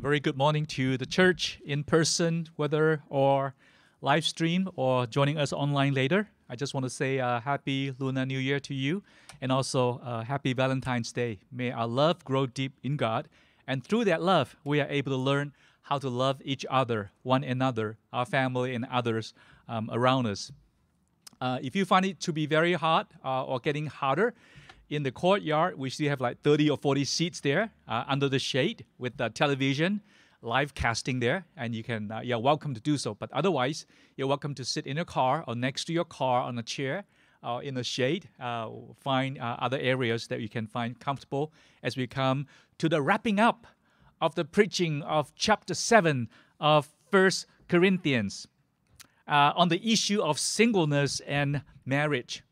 A very good morning to the church in person, whether or live stream or joining us online later. I just want to say uh, happy Lunar New Year to you and also uh, happy Valentine's Day. May our love grow deep in God. And through that love, we are able to learn how to love each other, one another, our family, and others um, around us. Uh, if you find it to be very hot uh, or getting hotter, in the courtyard, we still have like 30 or 40 seats there uh, under the shade with the television, live casting there, and you can, uh, you're welcome to do so. But otherwise, you're welcome to sit in your car or next to your car on a chair uh, in the shade. Uh, find uh, other areas that you can find comfortable as we come to the wrapping up of the preaching of chapter 7 of First Corinthians uh, on the issue of singleness and marriage.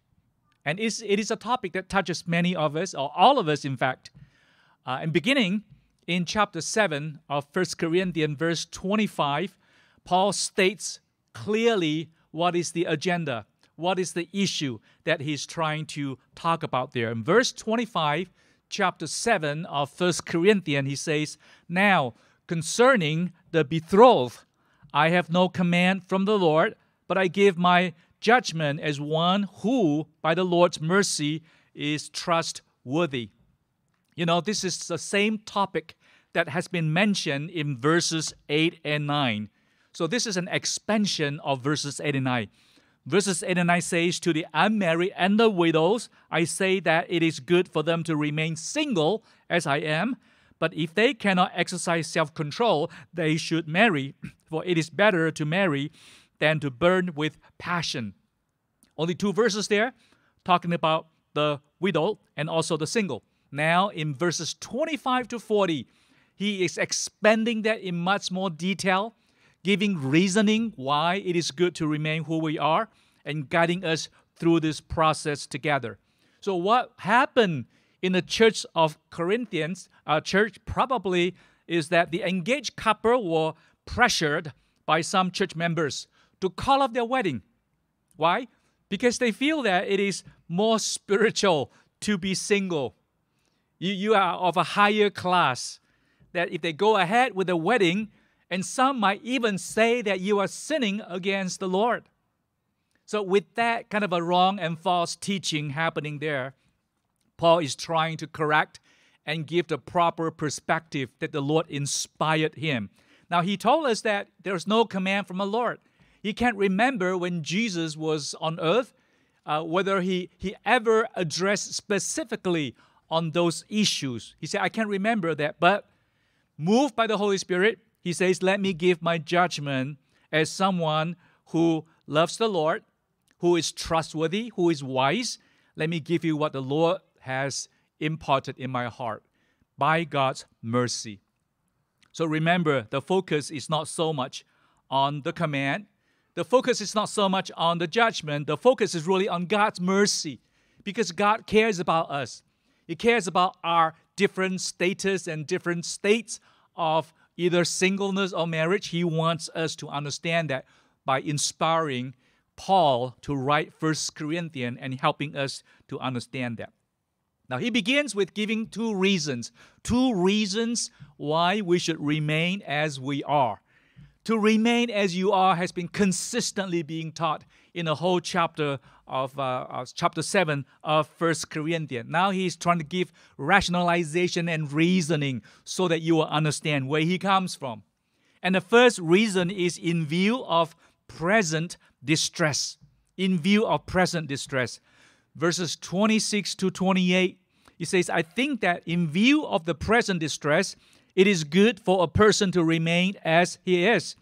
And it's, it is a topic that touches many of us, or all of us, in fact. Uh, and beginning in chapter 7 of 1 Corinthians, verse 25, Paul states clearly what is the agenda, what is the issue that he's trying to talk about there. In verse 25, chapter 7 of 1 Corinthians, he says, Now, concerning the betrothed, I have no command from the Lord, but I give my judgment as one who, by the Lord's mercy, is trustworthy. You know, this is the same topic that has been mentioned in verses 8 and 9. So, this is an expansion of verses 8 and 9. Verses 8 and 9 says, To the unmarried and the widows, I say that it is good for them to remain single as I am. But if they cannot exercise self control, they should marry, for it is better to marry than to burn with passion. Only two verses there talking about the widow and also the single. Now, in verses 25 to 40, he is expanding that in much more detail, giving reasoning why it is good to remain who we are and guiding us through this process together. So, what happened in the church of Corinthians, uh, church probably is that the engaged couple were pressured by some church members to call off their wedding. Why? Because they feel that it is more spiritual to be single. You, you are of a higher class. That if they go ahead with the wedding, and some might even say that you are sinning against the Lord. So, with that kind of a wrong and false teaching happening there, Paul is trying to correct and give the proper perspective that the Lord inspired him. Now, he told us that there's no command from the Lord. He can't remember when Jesus was on earth, uh, whether he, he ever addressed specifically on those issues. He said, I can't remember that, but moved by the Holy Spirit, he says, Let me give my judgment as someone who loves the Lord, who is trustworthy, who is wise. Let me give you what the Lord has imparted in my heart by God's mercy. So remember, the focus is not so much on the command, the focus is not so much on the judgment, the focus is really on God's mercy because God cares about us. He cares about our different status and different states of either singleness or marriage. He wants us to understand that by inspiring Paul to write First Corinthians and helping us to understand that. Now, he begins with giving two reasons, two reasons why we should remain as we are to remain as you are has been consistently being taught in the whole chapter of, uh, chapter 7 of First Corinthians. Now he's trying to give rationalization and reasoning so that you will understand where he comes from. And the first reason is in view of present distress. In view of present distress. Verses 26 to 28, he says, I think that in view of the present distress, it is good for a person to remain as he is.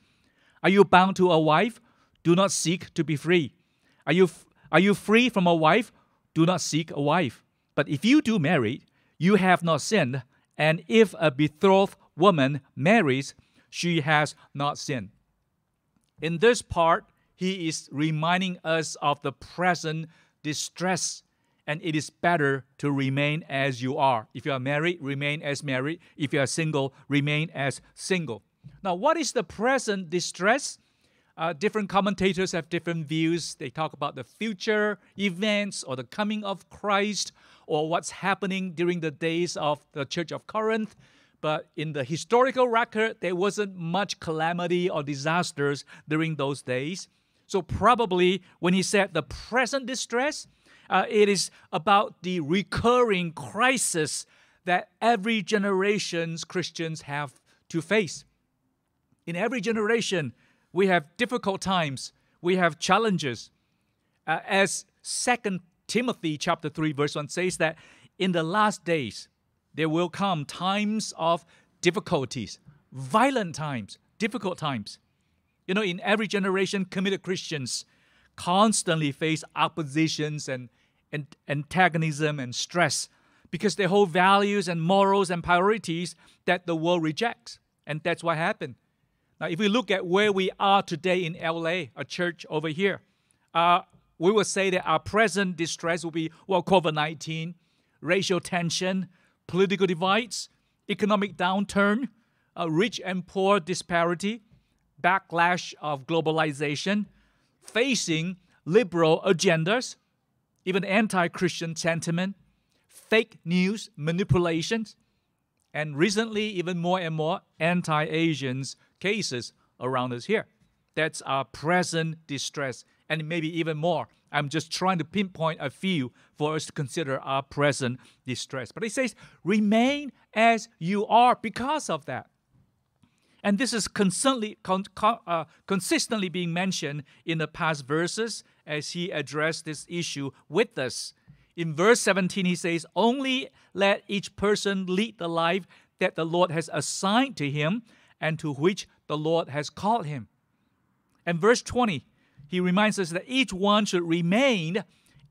Are you bound to a wife? Do not seek to be free. Are you, are you free from a wife? Do not seek a wife. But if you do marry, you have not sinned. And if a betrothed woman marries, she has not sinned. In this part, he is reminding us of the present distress and it is better to remain as you are. If you are married, remain as married. If you are single, remain as single. Now, what is the present distress? Uh, different commentators have different views. They talk about the future events or the coming of Christ or what's happening during the days of the Church of Corinth. but in the historical record, there wasn't much calamity or disasters during those days. So, probably when he said the present distress, uh, it is about the recurring crisis that every generation's Christians have to face. In every generation, we have difficult times, we have challenges. Uh, as Second Timothy chapter 3 verse 1 says that in the last days there will come times of difficulties, violent times, difficult times. You know, in every generation, committed Christians constantly face oppositions and, and antagonism and stress because they hold values and morals and priorities that the world rejects. And that's what happened. Now, if we look at where we are today in LA, a church over here, uh, we will say that our present distress will be well, COVID 19, racial tension, political divides, economic downturn, uh, rich and poor disparity, backlash of globalization, facing liberal agendas, even anti Christian sentiment, fake news manipulations, and recently, even more and more anti Asians cases around us here. That's our present distress, and maybe even more. I'm just trying to pinpoint a few for us to consider our present distress. But he says, remain as you are because of that. And this is constantly, con, uh, consistently being mentioned in the past verses as he addressed this issue with us. In verse 17, he says, Only let each person lead the life that the Lord has assigned to him and to which the Lord has called him. And verse 20, he reminds us that each one should remain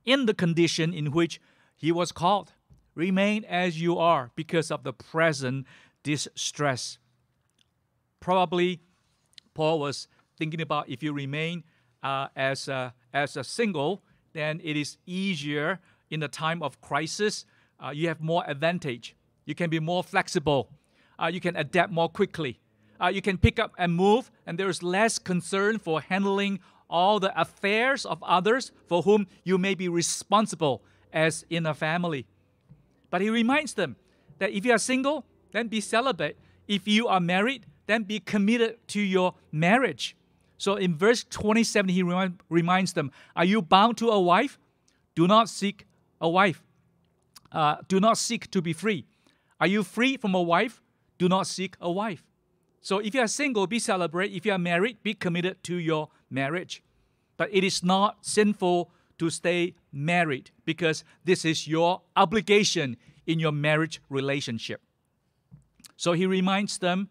in the condition in which he was called. Remain as you are because of the present distress probably Paul was thinking about if you remain uh, as, a, as a single, then it is easier in the time of crisis. Uh, you have more advantage. You can be more flexible. Uh, you can adapt more quickly. Uh, you can pick up and move, and there is less concern for handling all the affairs of others for whom you may be responsible as in a family. But he reminds them that if you are single, then be celibate. If you are married, then be committed to your marriage. So in verse 27, he remind, reminds them Are you bound to a wife? Do not seek a wife. Uh, do not seek to be free. Are you free from a wife? Do not seek a wife. So if you are single, be celibate. If you are married, be committed to your marriage. But it is not sinful to stay married because this is your obligation in your marriage relationship. So he reminds them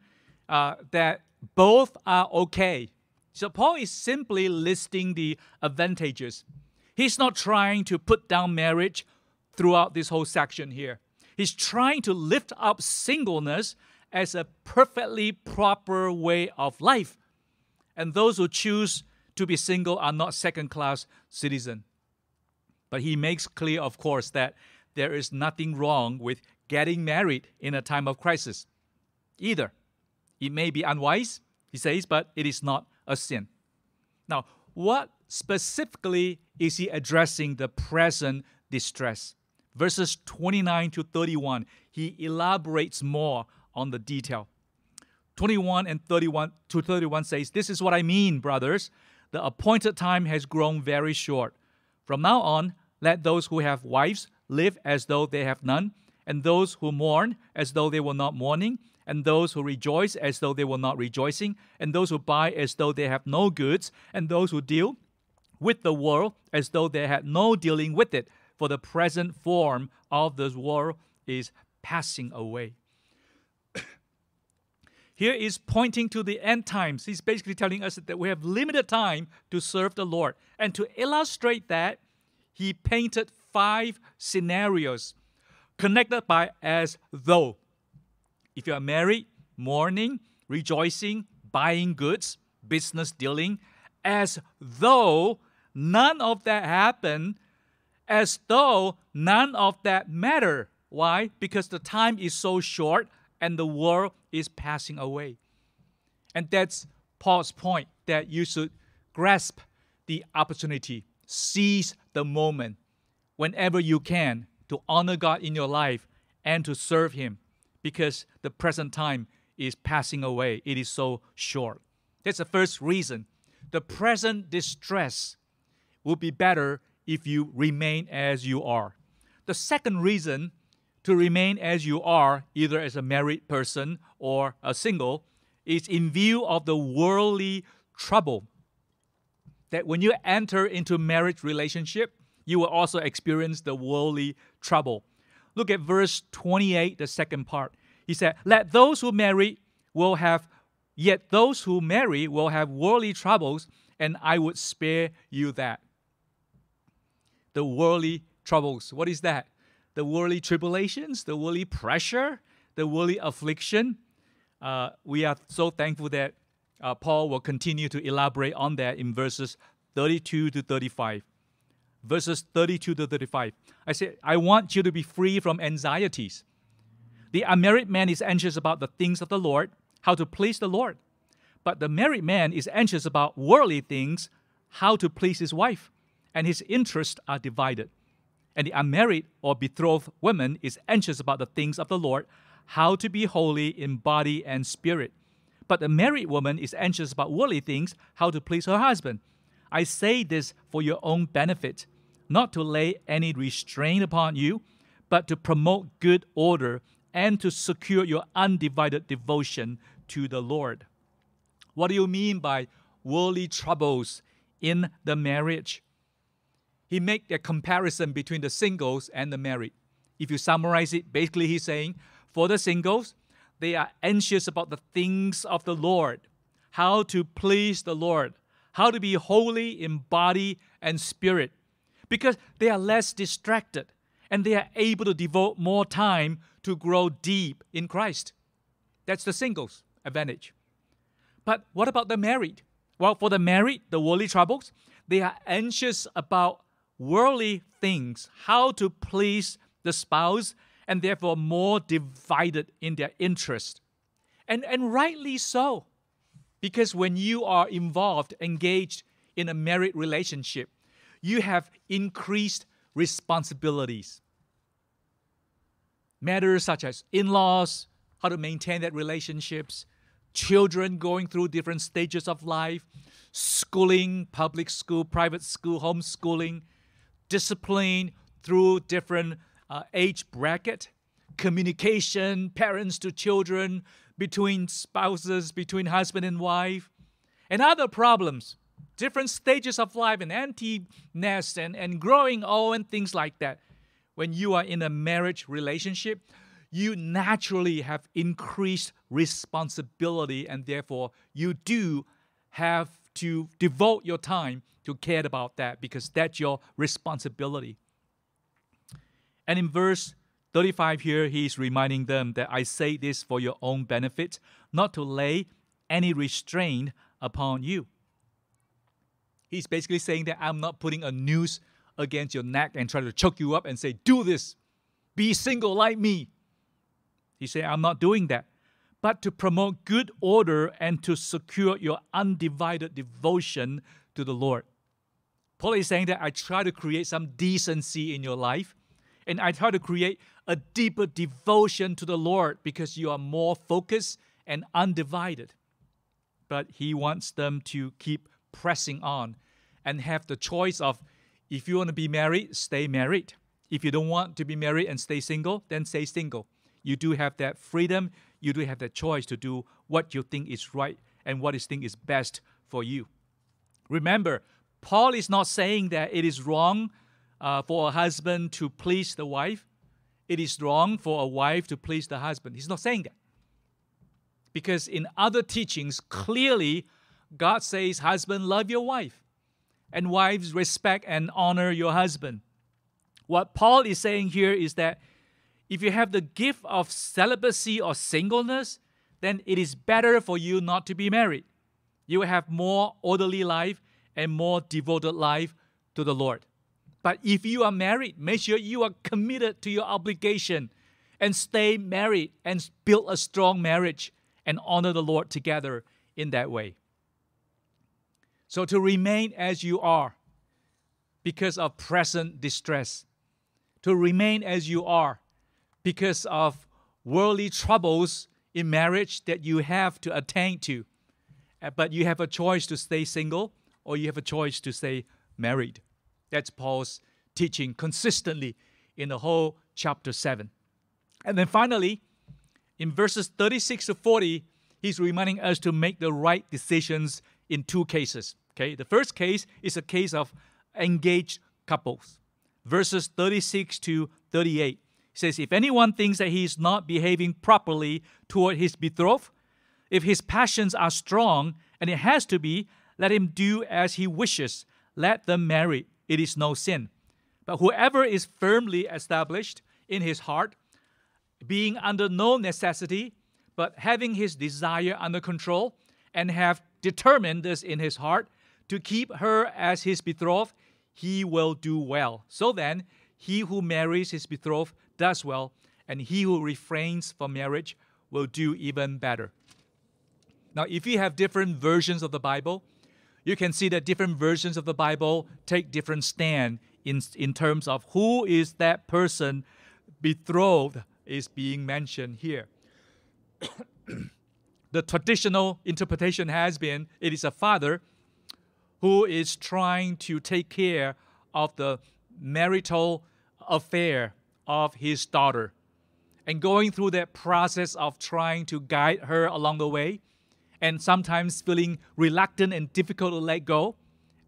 uh, that both are okay. So Paul is simply listing the advantages. He's not trying to put down marriage throughout this whole section here. He's trying to lift up singleness as a perfectly proper way of life. And those who choose to be single are not second class citizens. But he makes clear, of course, that there is nothing wrong with getting married in a time of crisis either. It may be unwise, he says, but it is not a sin. Now, what specifically is he addressing the present distress? Verses 29 to 31, he elaborates more on the detail. 21 and 31 to 31 says, This is what I mean, brothers. The appointed time has grown very short. From now on, let those who have wives live as though they have none, and those who mourn as though they were not mourning, and those who rejoice as though they were not rejoicing, and those who buy as though they have no goods, and those who deal with the world as though they had no dealing with it, for the present form of this world is passing away. Here is pointing to the end times. He's basically telling us that we have limited time to serve the Lord. And to illustrate that, he painted five scenarios connected by as though. If you are married, mourning, rejoicing, buying goods, business dealing, as though none of that happened, as though none of that matter. Why? Because the time is so short and the world is passing away. And that's Paul's point that you should grasp the opportunity, seize the moment whenever you can to honor God in your life and to serve Him because the present time is passing away. It is so short. That's the first reason. The present distress will be better if you remain as you are. The second reason to remain as you are, either as a married person or a single, is in view of the worldly trouble that when you enter into marriage relationship, you will also experience the worldly trouble. Look at verse 28, the second part. He said, Let those who marry will have, yet those who marry will have worldly troubles, and I would spare you that. The worldly troubles. What is that? The worldly tribulations, the worldly pressure, the worldly affliction. Uh, we are so thankful that uh, Paul will continue to elaborate on that in verses 32 to 35 verses 32 to 35. I say, I want you to be free from anxieties. The unmarried man is anxious about the things of the Lord, how to please the Lord. But the married man is anxious about worldly things, how to please his wife, and his interests are divided. And the unmarried or betrothed woman is anxious about the things of the Lord, how to be holy in body and spirit. But the married woman is anxious about worldly things, how to please her husband. I say this for your own benefit not to lay any restraint upon you, but to promote good order and to secure your undivided devotion to the Lord. What do you mean by worldly troubles in the marriage? He make a comparison between the singles and the married. If you summarize it, basically he's saying for the singles, they are anxious about the things of the Lord, how to please the Lord, how to be holy in body and spirit because they are less distracted and they are able to devote more time to grow deep in Christ. That's the singles advantage. But what about the married? Well, for the married, the worldly troubles, they are anxious about worldly things, how to please the spouse, and therefore more divided in their interest. And, and rightly so. Because when you are involved, engaged in a married relationship, you have increased responsibilities. Matters such as in laws, how to maintain that relationships, children going through different stages of life, schooling, public school, private school, homeschooling, discipline through different uh, age bracket, communication, parents to children, between spouses, between husband and wife, and other problems different stages of life and nest and, and growing old and things like that. When you are in a marriage relationship, you naturally have increased responsibility and therefore you do have to devote your time to care about that because that's your responsibility. And in verse 35 here, he's reminding them that I say this for your own benefit, not to lay any restraint upon you. He's basically saying that I'm not putting a noose against your neck and trying to choke you up and say, Do this, be single like me. He said, I'm not doing that. But to promote good order and to secure your undivided devotion to the Lord. Paul is saying that I try to create some decency in your life and I try to create a deeper devotion to the Lord because you are more focused and undivided. But he wants them to keep pressing on and have the choice of if you want to be married, stay married. If you don't want to be married and stay single, then stay single. You do have that freedom. You do have that choice to do what you think is right and what you think is best for you. Remember, Paul is not saying that it is wrong uh, for a husband to please the wife. It is wrong for a wife to please the husband. He's not saying that. Because in other teachings, clearly, God says, Husband, love your wife and wives respect and honor your husband. What Paul is saying here is that if you have the gift of celibacy or singleness, then it is better for you not to be married. You will have more orderly life and more devoted life to the Lord. But if you are married, make sure you are committed to your obligation and stay married and build a strong marriage and honor the Lord together in that way. So to remain as you are because of present distress, to remain as you are because of worldly troubles in marriage that you have to attain to. Uh, But you have a choice to stay single or you have a choice to stay married. That's Paul's teaching consistently in the whole chapter 7. And then finally, in verses 36 to 40, he's reminding us to make the right decisions in two cases. Okay, the first case is a case of engaged couples. Verses 36 to 38 says, If anyone thinks that he is not behaving properly toward his betrothed, if his passions are strong, and it has to be, let him do as he wishes. Let them marry. It is no sin. But whoever is firmly established in his heart, being under no necessity, but having his desire under control, and have determined this in his heart to keep her as his betrothed, he will do well. So then, he who marries his betrothed does well, and he who refrains from marriage will do even better. Now, if you have different versions of the Bible, you can see that different versions of the Bible take different stand in, in terms of who is that person betrothed is being mentioned here. the traditional interpretation has been it is a father who is trying to take care of the marital affair of his daughter and going through that process of trying to guide her along the way and sometimes feeling reluctant and difficult to let go.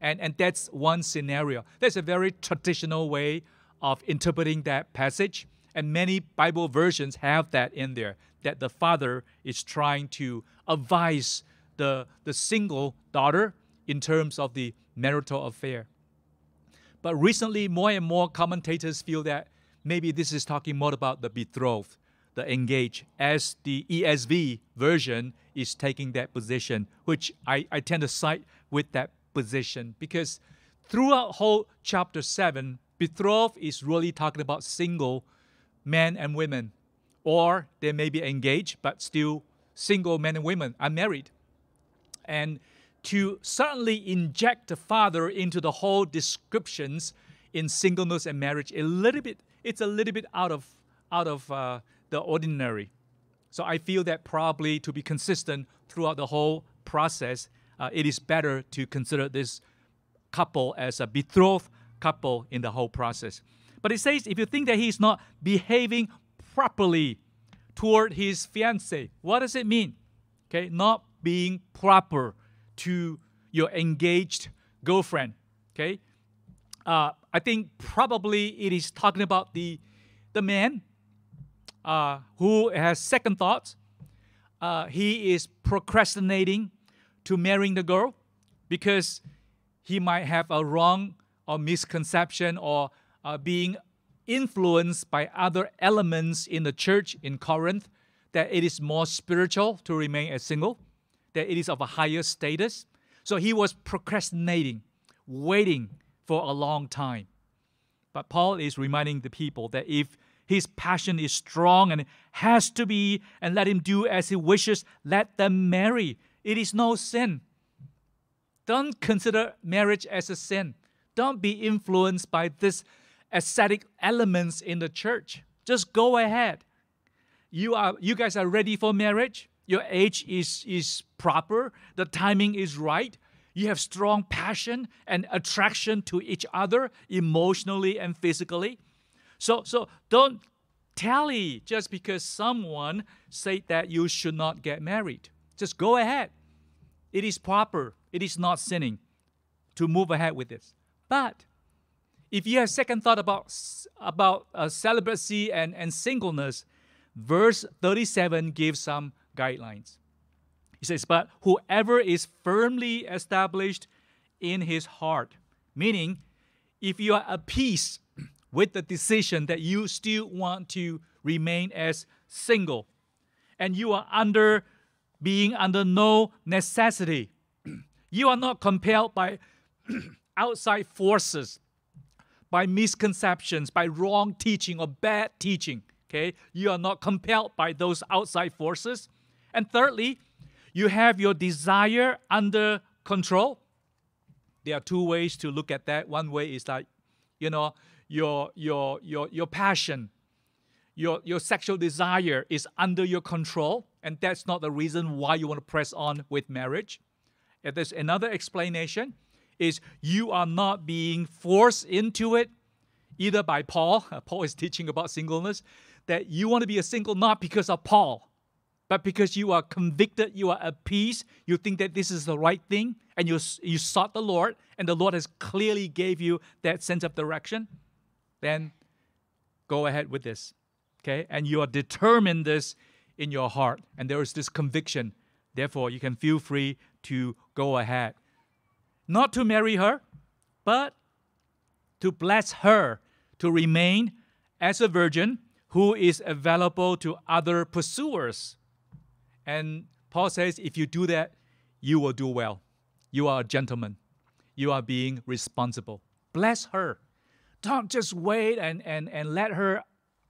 And, and that's one scenario. That's a very traditional way of interpreting that passage. And many Bible versions have that in there that the father is trying to advise the, the single daughter in terms of the marital affair. But recently, more and more commentators feel that maybe this is talking more about the betrothed, the engaged, as the ESV version is taking that position, which I, I tend to side with that position because throughout whole chapter 7, betrothed is really talking about single men and women, or they may be engaged but still single men and women, unmarried. And to suddenly inject the father into the whole descriptions in singleness and marriage a little bit it's a little bit out of out of uh, the ordinary. So i feel that probably to be consistent throughout the whole process uh, it is better to consider this couple as a betrothed couple in the whole process. But it says if you think that he's not behaving properly toward his fiancee what does it mean? Okay not being proper to your engaged girlfriend. Okay, uh, I think probably it is talking about the the man uh, who has second thoughts. Uh, he is procrastinating to marrying the girl because he might have a wrong or misconception or uh, being influenced by other elements in the church in Corinth that it is more spiritual to remain as single that it is of a higher status. So he was procrastinating, waiting for a long time. But Paul is reminding the people that if his passion is strong and has to be, and let him do as he wishes, let them marry. It is no sin. Don't consider marriage as a sin. Don't be influenced by this ascetic elements in the church. Just go ahead. You are you guys are ready for marriage? Your age is, is proper, the timing is right, you have strong passion and attraction to each other emotionally and physically. So, so don't tally just because someone said that you should not get married. Just go ahead. It is proper, it is not sinning to move ahead with this. But if you have second thought about, about uh, celibacy and, and singleness, verse 37 gives some guidelines. He says, But whoever is firmly established in his heart, meaning if you are at peace with the decision that you still want to remain as single, and you are under being under no necessity, you are not compelled by outside forces, by misconceptions, by wrong teaching or bad teaching. Okay, you are not compelled by those outside forces. And thirdly, you have your desire under control. There are two ways to look at that. One way is like, you know, your your your your passion, your, your sexual desire is under your control, and that's not the reason why you want to press on with marriage. If there's another explanation is you are not being forced into it either by Paul. Paul is teaching about singleness that you want to be a single not because of Paul, but because you are convicted, you are at peace, you think that this is the right thing, and you, you sought the Lord, and the Lord has clearly gave you that sense of direction, then go ahead with this. Okay? And you are determined this in your heart, and there is this conviction. Therefore, you can feel free to go ahead. Not to marry her, but to bless her to remain as a virgin who is available to other pursuers. And Paul says, if you do that, you will do well. You are a gentleman. You are being responsible. Bless her. Don't just wait and, and, and let her,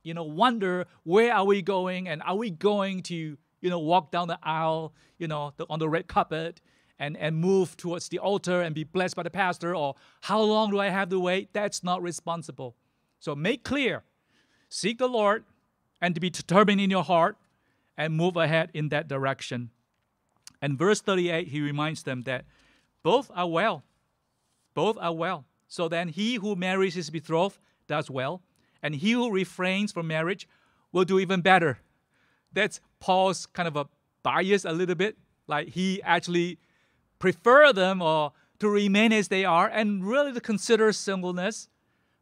you know, wonder where are we going and are we going to, you know, walk down the aisle, you know, the, on the red carpet and, and move towards the altar and be blessed by the pastor or how long do I have to wait? That's not responsible. So make clear, seek the Lord and to be determined in your heart and move ahead in that direction. And verse 38, he reminds them that both are well. Both are well. So then he who marries his betrothed does well, and he who refrains from marriage will do even better. That's Paul's kind of a bias a little bit. Like he actually prefer them or to remain as they are and really to consider singleness,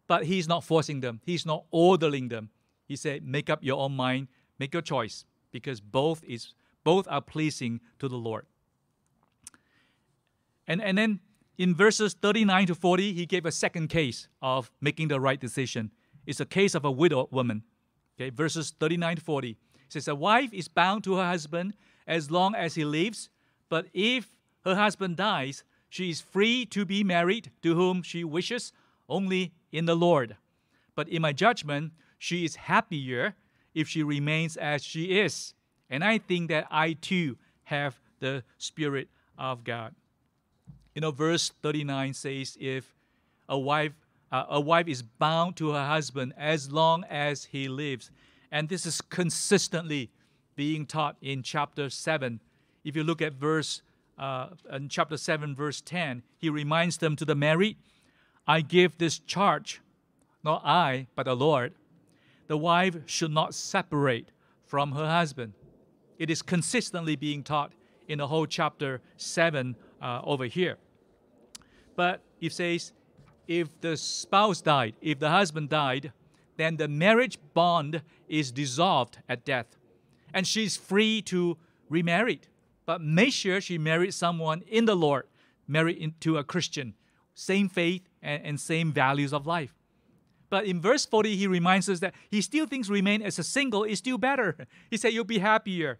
but he's not forcing them. He's not ordering them. He said, make up your own mind, make your choice, because both is both are pleasing to the Lord. And, and then in verses 39 to 40, he gave a second case of making the right decision. It's a case of a widow woman. Okay, verses 39 to 40. It says, A wife is bound to her husband as long as he lives, but if her husband dies, she is free to be married to whom she wishes, only in the Lord. But in my judgment, she is happier if she remains as she is. And I think that I too have the Spirit of God. You know, verse 39 says, if a wife, uh, a wife is bound to her husband as long as he lives. And this is consistently being taught in chapter 7. If you look at verse uh, in chapter 7, verse 10, he reminds them to the married, I give this charge, not I, but the Lord. The wife should not separate from her husband. It is consistently being taught in the whole chapter 7 uh, over here. But it says, if the spouse died, if the husband died, then the marriage bond is dissolved at death. And she's free to remarry but make sure she married someone in the Lord, married into a Christian, same faith and, and same values of life. But in verse 40, he reminds us that he still thinks remain as a single is still better. He said, You'll be happier.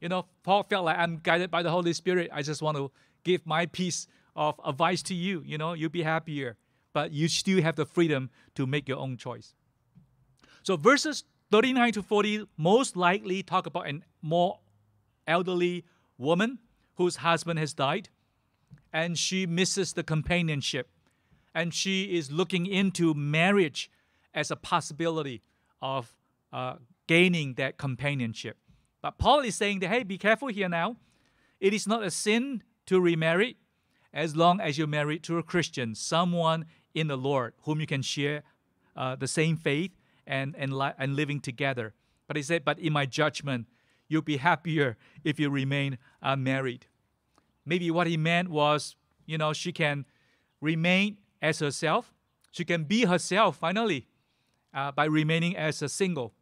You know, Paul felt like I'm guided by the Holy Spirit. I just want to give my piece of advice to you. You know, you'll be happier. But you still have the freedom to make your own choice. So verses 39 to 40 most likely talk about a more elderly woman whose husband has died, and she misses the companionship, and she is looking into marriage as a possibility of uh, gaining that companionship. But Paul is saying that, hey, be careful here now. It is not a sin to remarry as long as you're married to a Christian, someone in the Lord whom you can share uh, the same faith and, and, li- and living together. But he said, but in my judgment, you'll be happier if you remain unmarried. Maybe what he meant was, you know, she can remain as herself. She can be herself finally uh, by remaining as a single.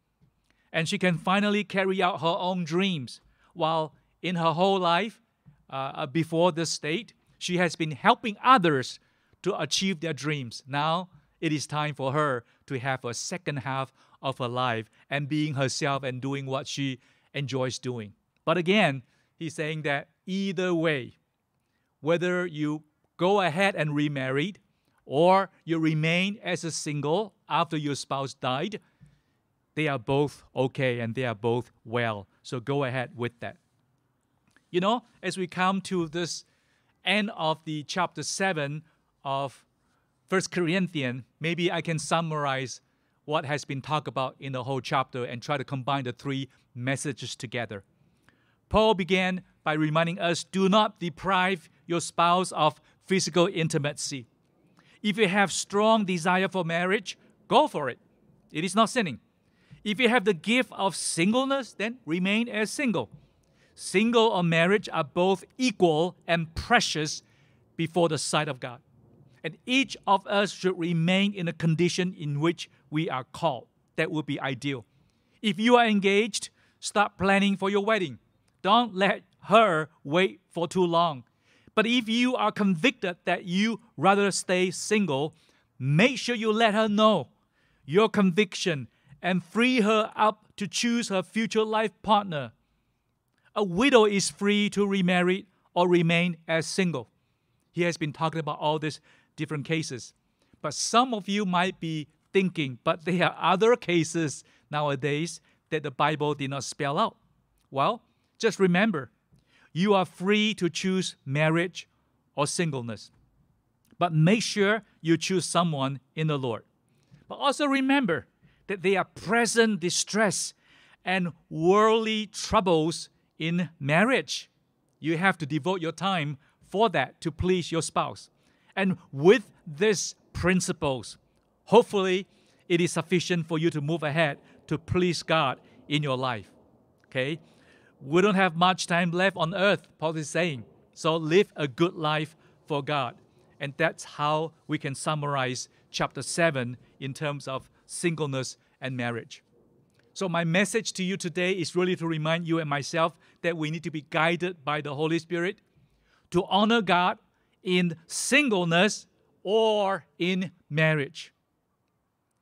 And she can finally carry out her own dreams. While in her whole life, uh, uh before this state, she has been helping others to achieve their dreams. Now it is time for her to have a second half of her life and being herself and doing what she enjoys doing. But again, he's saying that either way, whether you go ahead and remarried or you remain as a single after your spouse died, they are both okay and they are both well. So go ahead with that. You know, as we come to this end of the chapter 7 of First Corinthians, maybe I can summarize what has been talked about in the whole chapter and try to combine the three messages together. Paul began by reminding us do not deprive your spouse of physical intimacy. If you have strong desire for marriage, go for it. It is not sinning. If you have the gift of singleness, then remain as single. Single or marriage are both equal and precious before the sight of God. And each of us should remain in a condition in which we are called. That would be ideal. If you are engaged, start planning for your wedding. Don't let her wait for too long. But if you are convicted that you rather stay single, make sure you let her know your conviction and free her up to choose her future life partner. A widow is free to remarry or remain as single. He has been talking about all these different cases. But some of you might be thinking, but there are other cases nowadays that the Bible did not spell out. Well, just remember, you are free to choose marriage or singleness. But make sure you choose someone in the Lord. But also remember that there are present distress and worldly troubles in marriage. You have to devote your time for that to please your spouse. And with these principles, hopefully it is sufficient for you to move ahead to please God in your life. Okay? We don't have much time left on earth, Paul is saying. So live a good life for God. And that's how we can summarize chapter 7 in terms of singleness and marriage. So, my message to you today is really to remind you and myself that we need to be guided by the Holy Spirit to honor God in singleness or in marriage.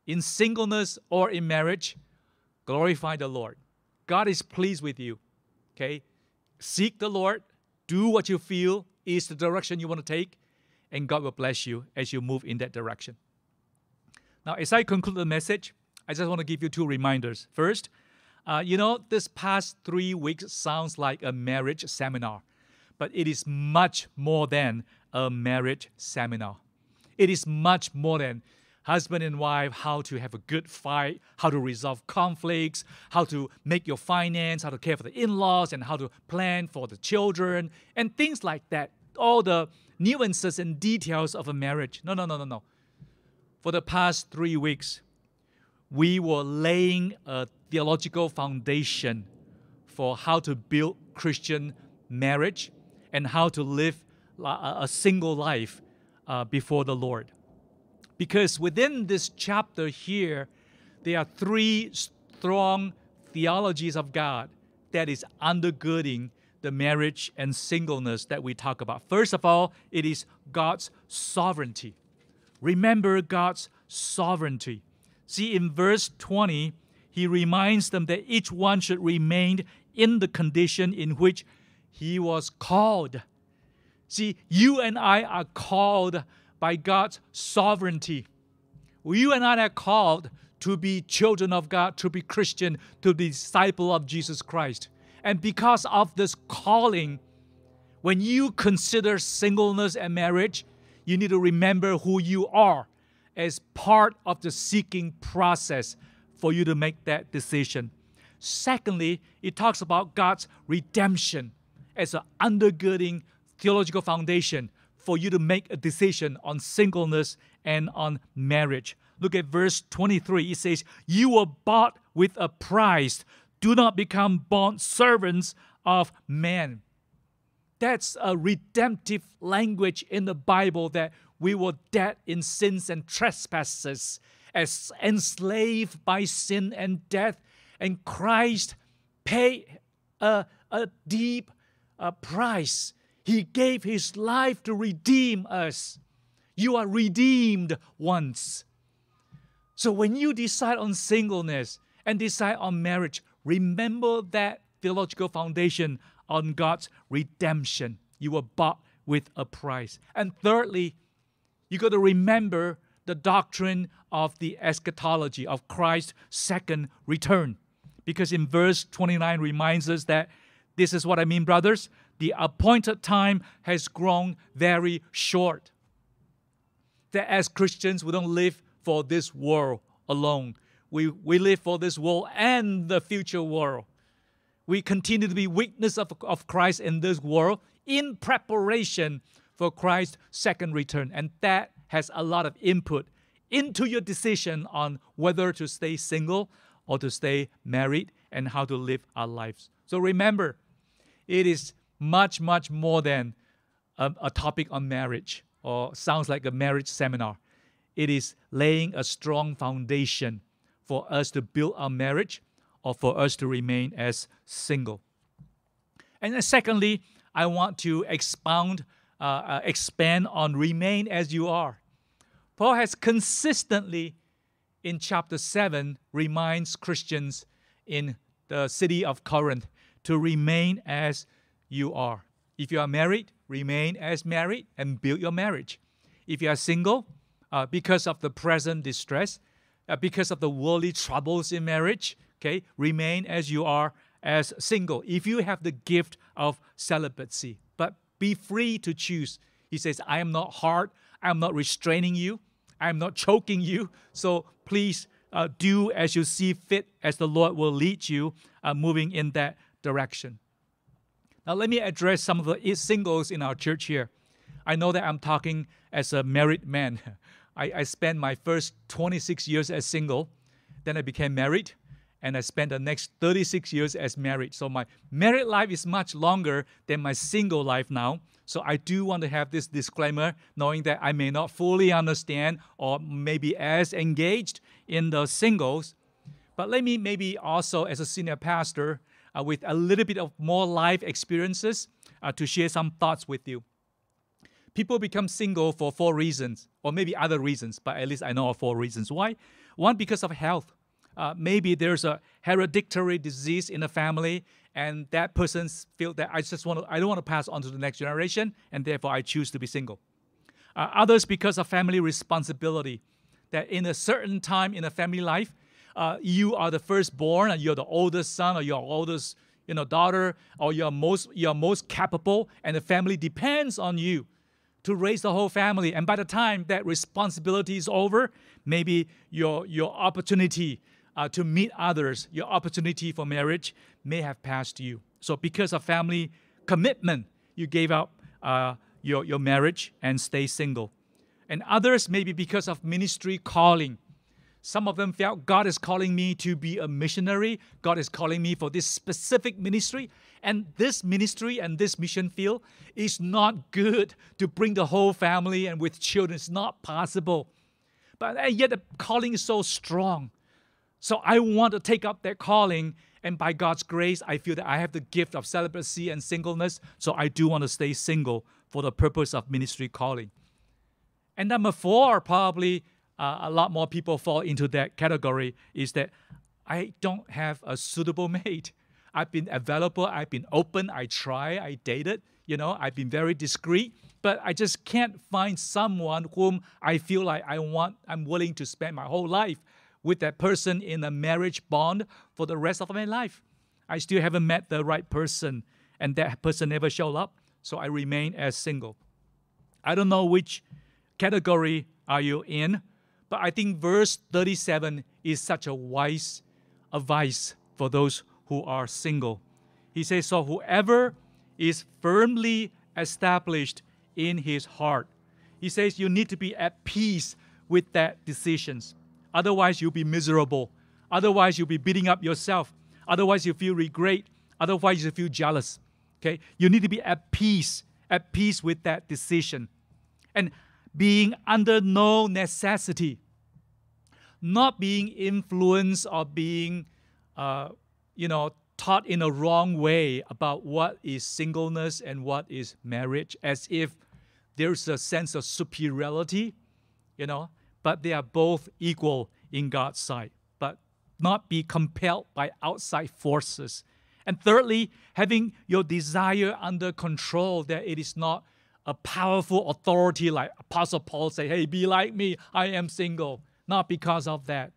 In singleness or in marriage, glorify the Lord. God is pleased with you. Okay? Seek the Lord, do what you feel is the direction you want to take, and God will bless you as you move in that direction. Now, as I conclude the message, I just want to give you two reminders. First, uh, you know, this past three weeks sounds like a marriage seminar, but it is much more than a marriage seminar. It is much more than husband and wife how to have a good fight, how to resolve conflicts, how to make your finance, how to care for the in laws, and how to plan for the children, and things like that. All the nuances and details of a marriage. No, no, no, no, no. For the past three weeks, we were laying a theological foundation for how to build Christian marriage and how to live a single life uh, before the Lord. Because within this chapter here, there are three strong theologies of God that is undergirding the marriage and singleness that we talk about. First of all, it is God's sovereignty. Remember God's sovereignty. See, in verse 20, he reminds them that each one should remain in the condition in which he was called. See, you and I are called by God's sovereignty. You and I are called to be children of God, to be Christian, to be disciple of Jesus Christ. And because of this calling, when you consider singleness and marriage, you need to remember who you are as part of the seeking process for you to make that decision. Secondly, it talks about God's redemption as an undergirding theological foundation for you to make a decision on singleness and on marriage. Look at verse 23. It says, You were bought with a price. Do not become bond servants of men. That's a redemptive language in the Bible that we were dead in sins and trespasses, as enslaved by sin and death, and Christ paid a, a deep uh, price. He gave his life to redeem us. You are redeemed once. So when you decide on singleness and decide on marriage, remember that theological foundation on God's redemption. You were bought with a price. And thirdly, you got to remember the doctrine of the eschatology of Christ's second return. Because in verse 29 reminds us that this is what I mean, brothers. The appointed time has grown very short. That as Christians, we don't live for this world alone. we, we live for this world and the future world. We continue to be witness of, of Christ in this world in preparation for Christ's second return. And that has a lot of input into your decision on whether to stay single or to stay married and how to live our lives. So remember, it is much, much more than a, a topic on marriage or sounds like a marriage seminar. It is laying a strong foundation for us to build our marriage or for us to remain as single. And secondly, I want to expound, uh, uh, expand on remain as you are. Paul has consistently in chapter 7 reminds Christians in the city of Corinth to remain as you are. If you are married, remain as married and build your marriage. If you are single, uh, because of the present distress, uh, because of the worldly troubles in marriage, okay, remain as you are as single. If you have the gift of celibacy, but be free to choose. He says, I am not hard, I am not restraining you, I am not choking you. So please uh, do as you see fit, as the Lord will lead you, uh, moving in that direction. Now, let me address some of the singles in our church here. I know that I'm talking as a married man. I, I spent my first 26 years as single, then I became married, and I spent the next 36 years as married. So my married life is much longer than my single life now. So I do want to have this disclaimer, knowing that I may not fully understand or maybe as engaged in the singles. But let me maybe also, as a senior pastor, uh, with a little bit of more life experiences, uh, to share some thoughts with you. People become single for four reasons, or maybe other reasons, but at least I know of four reasons. Why? One, because of health. Uh, maybe there's a hereditary disease in the family, and that person feel that I just want to, I don't want to pass on to the next generation, and therefore I choose to be single. Uh, others because of family responsibility, that in a certain time in a family life, uh, you are the firstborn, and you're the oldest son, or your oldest you know daughter, or you're most you're most capable, and the family depends on you to raise the whole family. And by the time that responsibility is over, maybe your, your opportunity uh, to meet others, your opportunity for marriage may have passed you. So, because of family commitment, you gave up uh, your, your marriage and stay single. And others, maybe because of ministry calling, some of them felt God is calling me to be a missionary. God is calling me for this specific ministry. And this ministry and this mission field is not good to bring the whole family and with children. It's not possible. But eh, yet the calling is so strong. So I want to take up that calling. And by God's grace, I feel that I have the gift of celibacy and singleness. So I do want to stay single for the purpose of ministry calling. And number four, probably uh, a lot more people fall into that category is that I don't have a suitable mate. I've been available, I've been open, I try, I dated, you know, I've been very discreet, but I just can't find someone whom I feel like I want, I'm willing to spend my whole life with that person in a marriage bond for the rest of my life. I still haven't met the right person, and that person never showed up, so I remain as single. I don't know which category are you in, but I think verse 37 is such a wise advice for those who are single. He says, So whoever is firmly established in his heart, he says you need to be at peace with that decisions. Otherwise, you'll be miserable. Otherwise, you'll be beating up yourself. Otherwise, you feel regret. Otherwise, you feel jealous. Okay? You need to be at peace, at peace with that decision. And being under no necessity, not being influenced or being, uh, you know, taught in a wrong way about what is singleness and what is marriage, as if there's a sense of superiority, you know, but they are both equal in God's sight, but not be compelled by outside forces. And thirdly, having your desire under control, that it is not a powerful authority like Apostle Paul say, hey, be like me, I am single. Not because of that.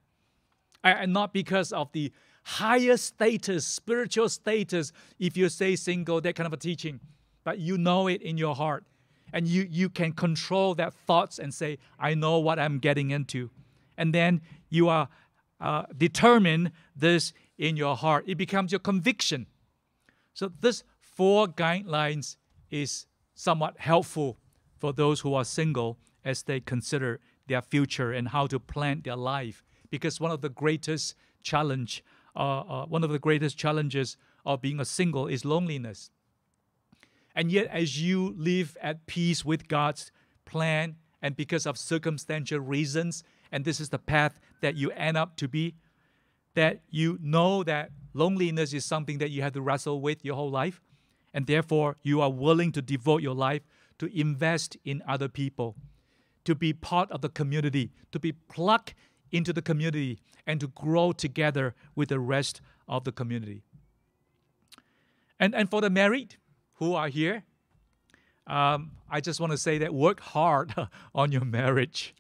And not because of the higher status, spiritual status, if you say single, that kind of a teaching. But you know it in your heart. And you, you can control that thoughts and say, I know what I'm getting into. And then you are uh, determine this in your heart. It becomes your conviction. So this four guidelines is somewhat helpful for those who are single as they consider their future and how to plan their life. Because one of the greatest challenge, uh, uh, one of the greatest challenges of being a single is loneliness. And yet, as you live at peace with God's plan, and because of circumstantial reasons, and this is the path that you end up to be, that you know that loneliness is something that you have to wrestle with your whole life, and therefore you are willing to devote your life to invest in other people, to be part of the community, to be plugged into the community, and to grow together with the rest of the community. And, and for the married who are here, um, I just want to say that work hard on your marriage.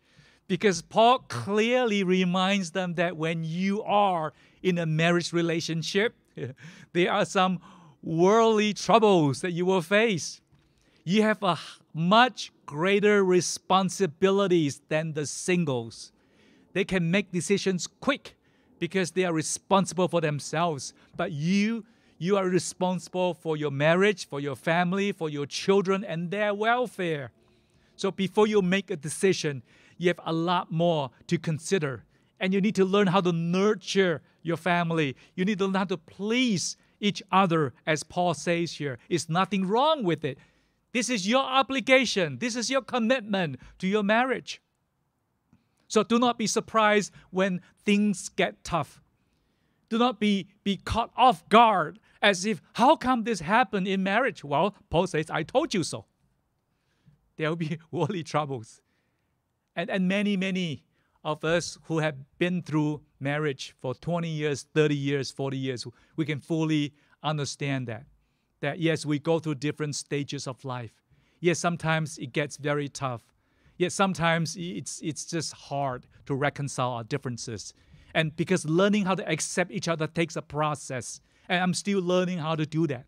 Because Paul clearly reminds them that when you are in a marriage relationship, there are some worldly troubles that you will face. You have a much greater responsibilities than the singles. They can make decisions quick because they are responsible for themselves. But you, you are responsible for your marriage, for your family, for your children, and their welfare. So before you make a decision, you have a lot more to consider. And you need to learn how to nurture your family. You need to learn how to please each other, as Paul says here. It's nothing wrong with it. This is your obligation, this is your commitment to your marriage. So do not be surprised when things get tough. Do not be, be caught off guard as if, how come this happened in marriage? Well, Paul says, I told you so. There will be worldly troubles. And, and many, many of us who have been through marriage for 20 years, 30 years, 40 years, we can fully understand that. That yes, we go through different stages of life. Yes, sometimes it gets very tough. Yet sometimes it's, it's just hard to reconcile our differences. And because learning how to accept each other takes a process. And I'm still learning how to do that.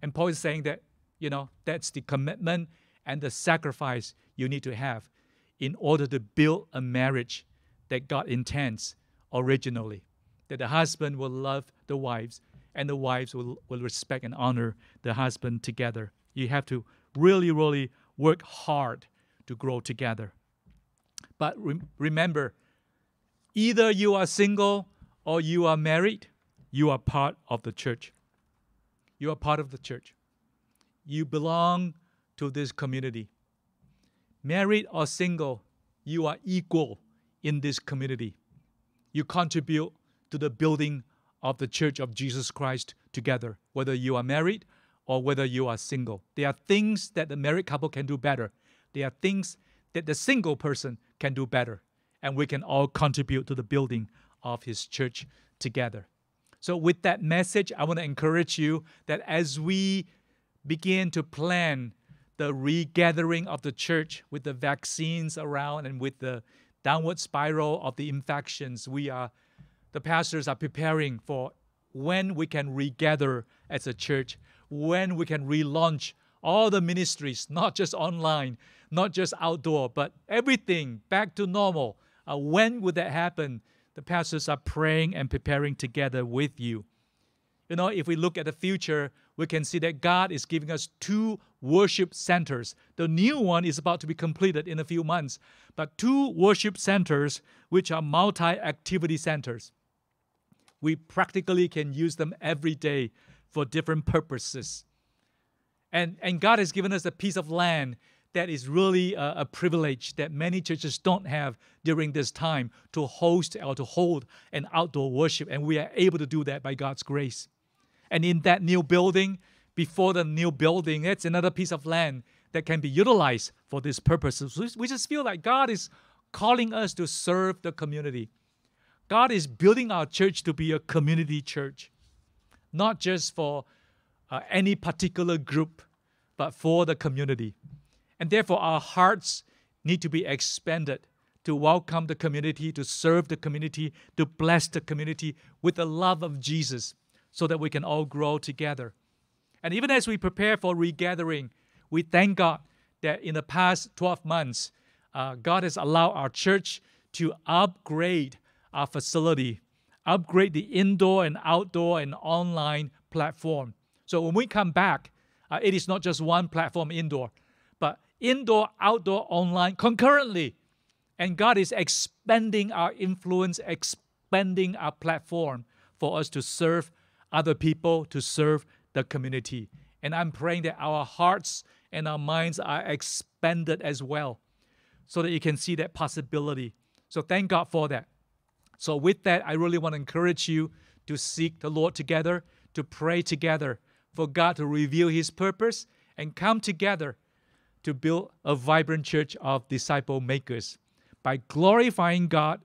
And Paul is saying that, you know, that's the commitment and the sacrifice you need to have in order to build a marriage that God intends originally. That the husband will love the wives and the wives will, will respect and honor the husband together. You have to really, really work hard to grow together. But re- remember, either you are single or you are married, you are part of the church. You are part of the church. You belong to this community. Married or single, you are equal in this community. You contribute to the building of the church of Jesus Christ together, whether you are married or whether you are single. There are things that the married couple can do better. There are things that the single person can do better. And we can all contribute to the building of his church together. So, with that message, I want to encourage you that as we begin to plan the regathering of the church with the vaccines around and with the downward spiral of the infections, we are, the pastors are preparing for when we can regather as a church, when we can relaunch all the ministries, not just online, not just outdoor, but everything back to normal. Uh, when would that happen? The pastors are praying and preparing together with you. You know, if we look at the future, we can see that God is giving us two worship centers. The new one is about to be completed in a few months, but two worship centers which are multi activity centers. We practically can use them every day for different purposes. And, and God has given us a piece of land that is really a, a, privilege that many churches don't have during this time to host or to hold an outdoor worship. And we are able to do that by God's grace. And in that new building, before the new building, it's another piece of land that can be utilized for these purposes. We just feel like God is calling us to serve the community. God is building our church to be a community church, not just for uh, any particular group, but for the community. And therefore, our hearts need to be expanded to welcome the community, to serve the community, to bless the community with the love of Jesus so that we can all grow together. And even as we prepare for regathering, we thank God that in the past 12 months, uh, God has allowed our church to upgrade our facility, upgrade the indoor and outdoor and online platform. So when we come back, uh, it is not just one platform indoor, but indoor, outdoor, online concurrently. And God is expanding our influence, expanding our platform for us to serve other people, to serve the community. And I'm praying that our hearts and our minds are expanded as well so that you can see that possibility. So thank God for that. So, with that, I really want to encourage you to seek the Lord together, to pray together for God to reveal His purpose and come together to build a vibrant church of disciple makers by glorifying God,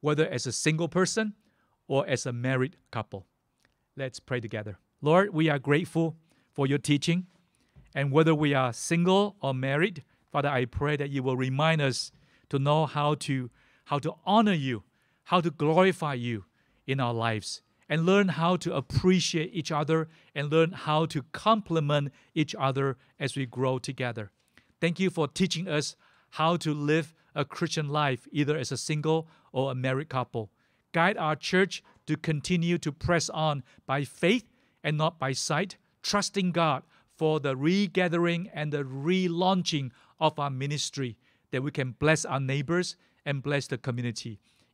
whether as a single person or as a married couple. Let's pray together. Lord, we are grateful for your teaching. And whether we are single or married, Father, I pray that you will remind us to know how to how to honor you, how to glorify you in our lives, and learn how to appreciate each other and learn how to complement each other as we grow together. Thank you for teaching us how to live a Christian life, either as a single or a married couple. Guide our church to continue to press on by faith and not by sight, trusting God for the regathering and the relaunching of our ministry, that we can bless our neighbors and bless the community.